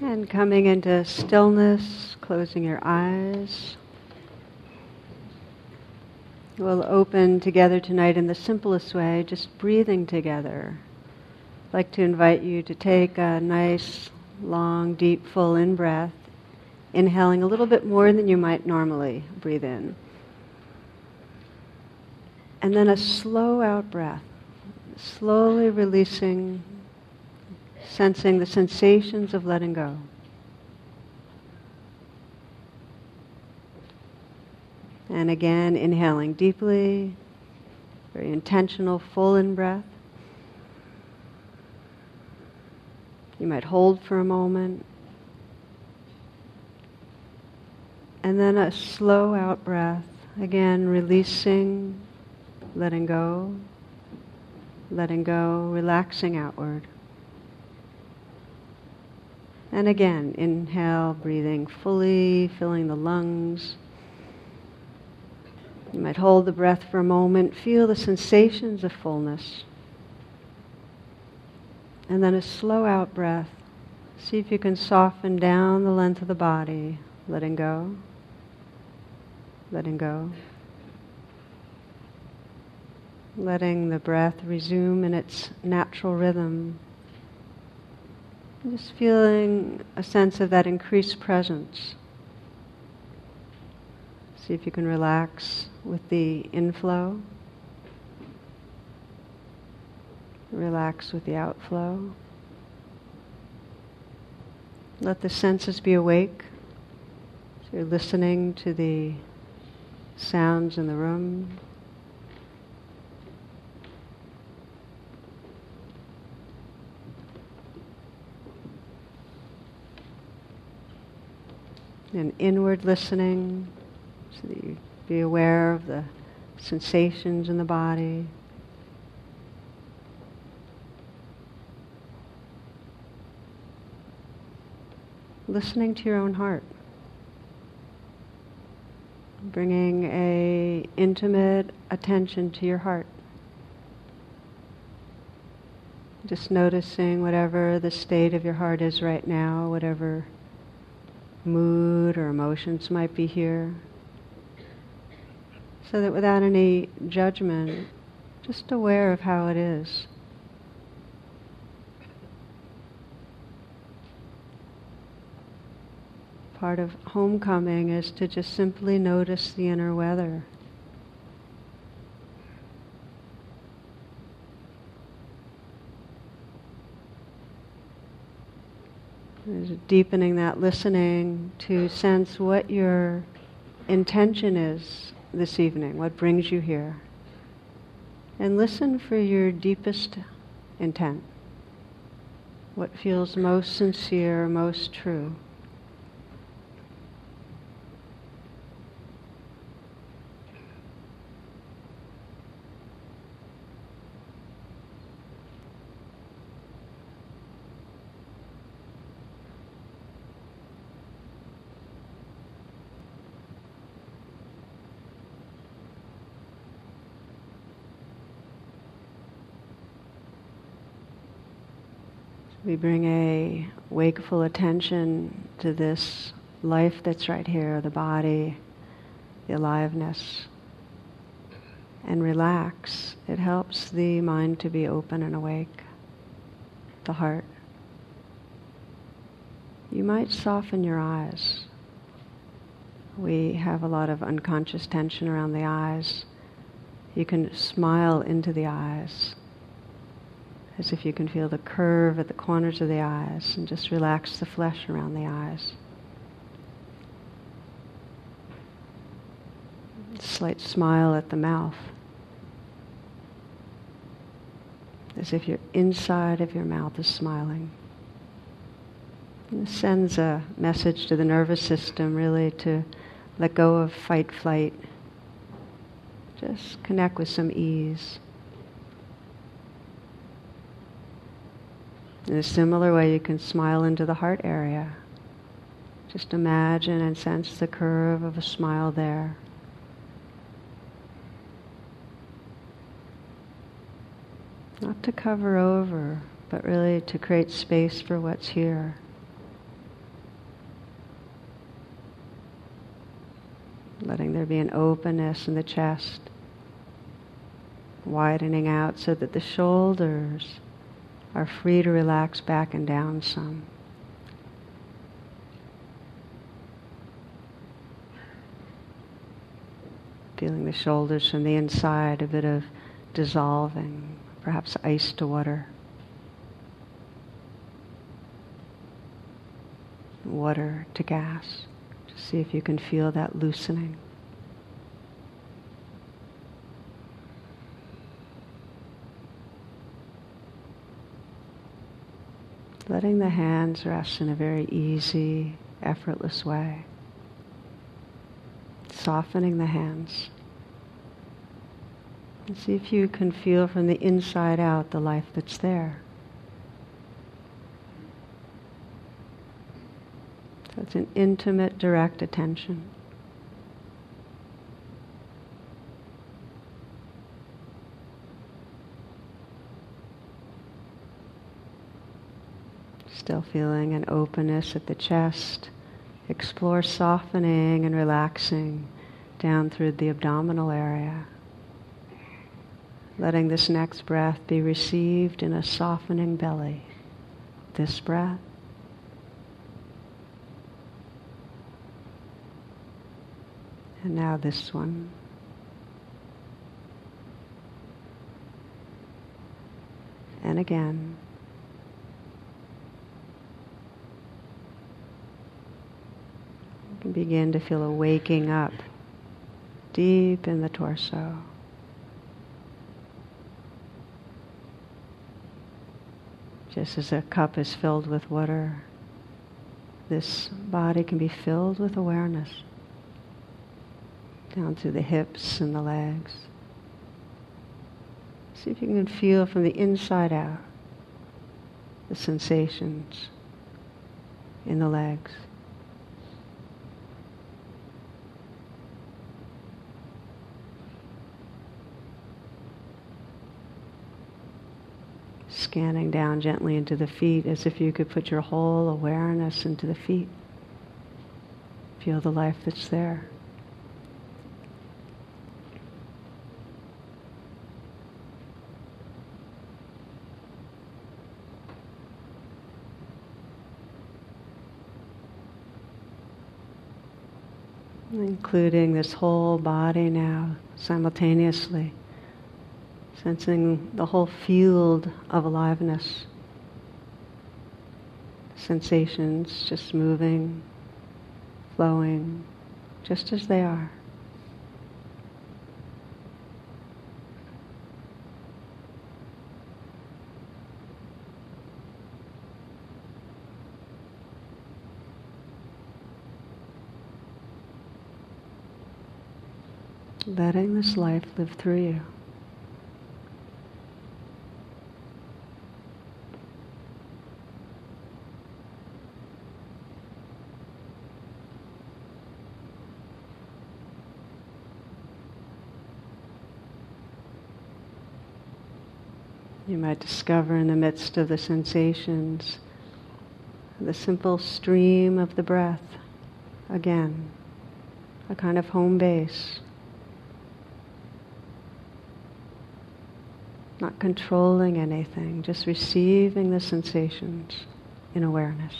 And coming into stillness, closing your eyes. We'll open together tonight in the simplest way, just breathing together. I'd like to invite you to take a nice, long, deep, full in breath, inhaling a little bit more than you might normally breathe in. And then a slow out breath, slowly releasing sensing the sensations of letting go. And again, inhaling deeply, very intentional, full in breath. You might hold for a moment. And then a slow out breath, again releasing, letting go, letting go, relaxing outward. And again, inhale, breathing fully, filling the lungs. You might hold the breath for a moment, feel the sensations of fullness. And then a slow out breath. See if you can soften down the length of the body, letting go, letting go. Letting the breath resume in its natural rhythm. Just feeling a sense of that increased presence. See if you can relax with the inflow. Relax with the outflow. Let the senses be awake. So you're listening to the sounds in the room, and inward listening so that you be aware of the sensations in the body. Listening to your own heart. Bringing a intimate attention to your heart. Just noticing whatever the state of your heart is right now, whatever mood or emotions might be here. So that without any judgment, just aware of how it is. Part of homecoming is to just simply notice the inner weather. Deepening that listening to sense what your intention is this evening, what brings you here. And listen for your deepest intent, what feels most sincere, most true. We bring a wakeful attention to this life that's right here, the body, the aliveness, and relax. It helps the mind to be open and awake, the heart. You might soften your eyes. We have a lot of unconscious tension around the eyes. You can smile into the eyes as if you can feel the curve at the corners of the eyes and just relax the flesh around the eyes. Slight smile at the mouth. As if your inside of your mouth is smiling. Sends a message to the nervous system really to let go of fight flight. Just connect with some ease. In a similar way, you can smile into the heart area. Just imagine and sense the curve of a smile there. Not to cover over, but really to create space for what's here. Letting there be an openness in the chest, widening out so that the shoulders are free to relax back and down some. Feeling the shoulders from the inside, a bit of dissolving, perhaps ice to water. Water to gas. Just see if you can feel that loosening. Letting the hands rest in a very easy, effortless way softening the hands. And see if you can feel from the inside out the life that's there. So it's an intimate, direct attention. Still feeling an openness at the chest explore softening and relaxing down through the abdominal area. Letting this next breath be received in a softening belly. This breath. And now this one. And again. can begin to feel a waking up deep in the torso. Just as a cup is filled with water, this body can be filled with awareness down through the hips and the legs. See if you can feel from the inside out the sensations in the legs. Scanning down gently into the feet as if you could put your whole awareness into the feet. Feel the life that's there. Including this whole body now simultaneously sensing the whole field of aliveness. Sensations just moving, flowing, just as they are. letting this life live through you. You might discover in the midst of the sensations the simple stream of the breath. Again, a kind of home base. Not controlling anything, just receiving the sensations in awareness.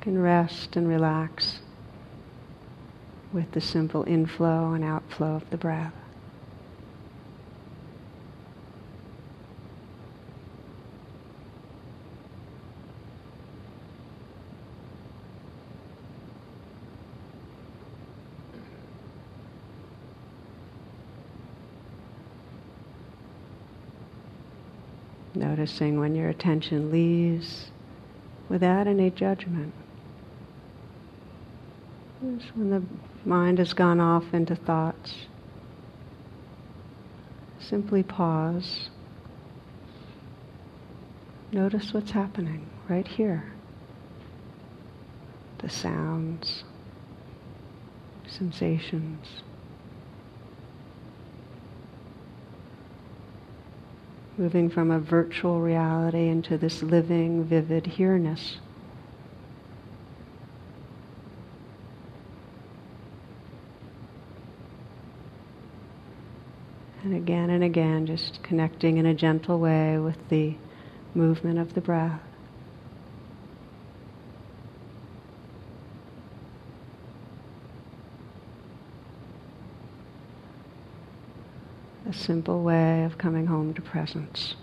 Can rest and relax with the simple inflow and outflow of the breath. Noticing when your attention leaves without any judgment when the mind has gone off into thoughts. Simply pause. Notice what's happening right here. The sounds, sensations. moving from a virtual reality into this living, vivid here-ness. And again and again, just connecting in a gentle way with the movement of the breath. A simple way of coming home to presence.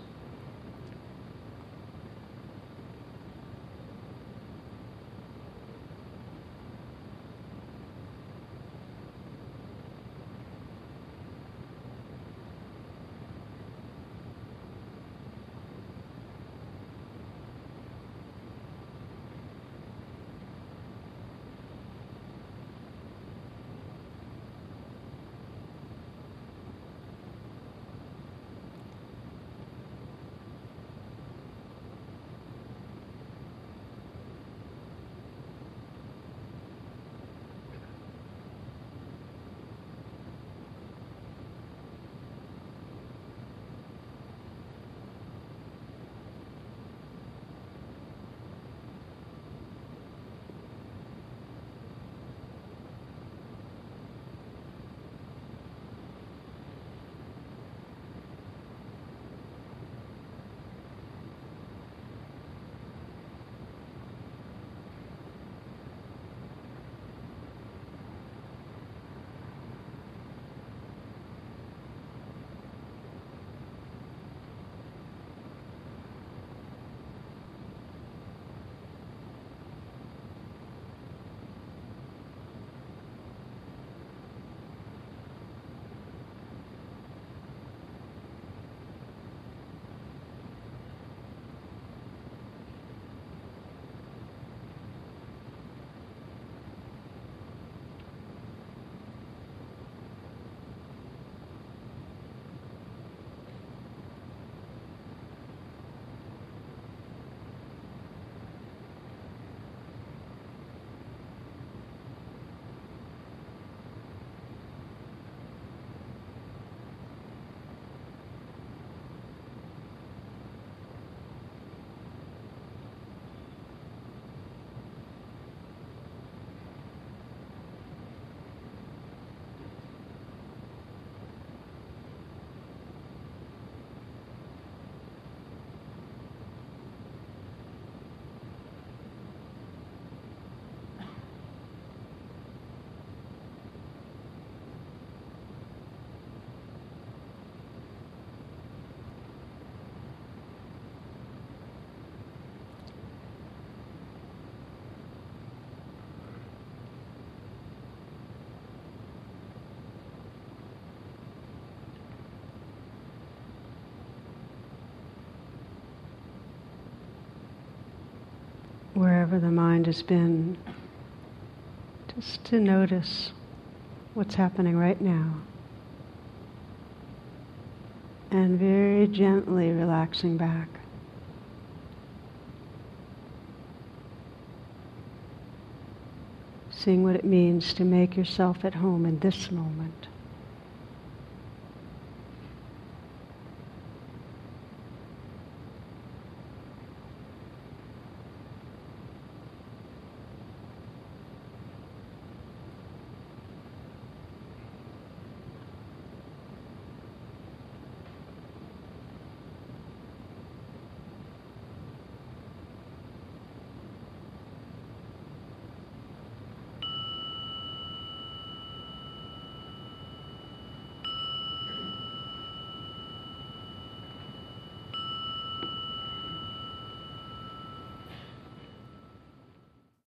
Wherever the mind has been, just to notice what's happening right now. And very gently relaxing back. Seeing what it means to make yourself at home in this moment.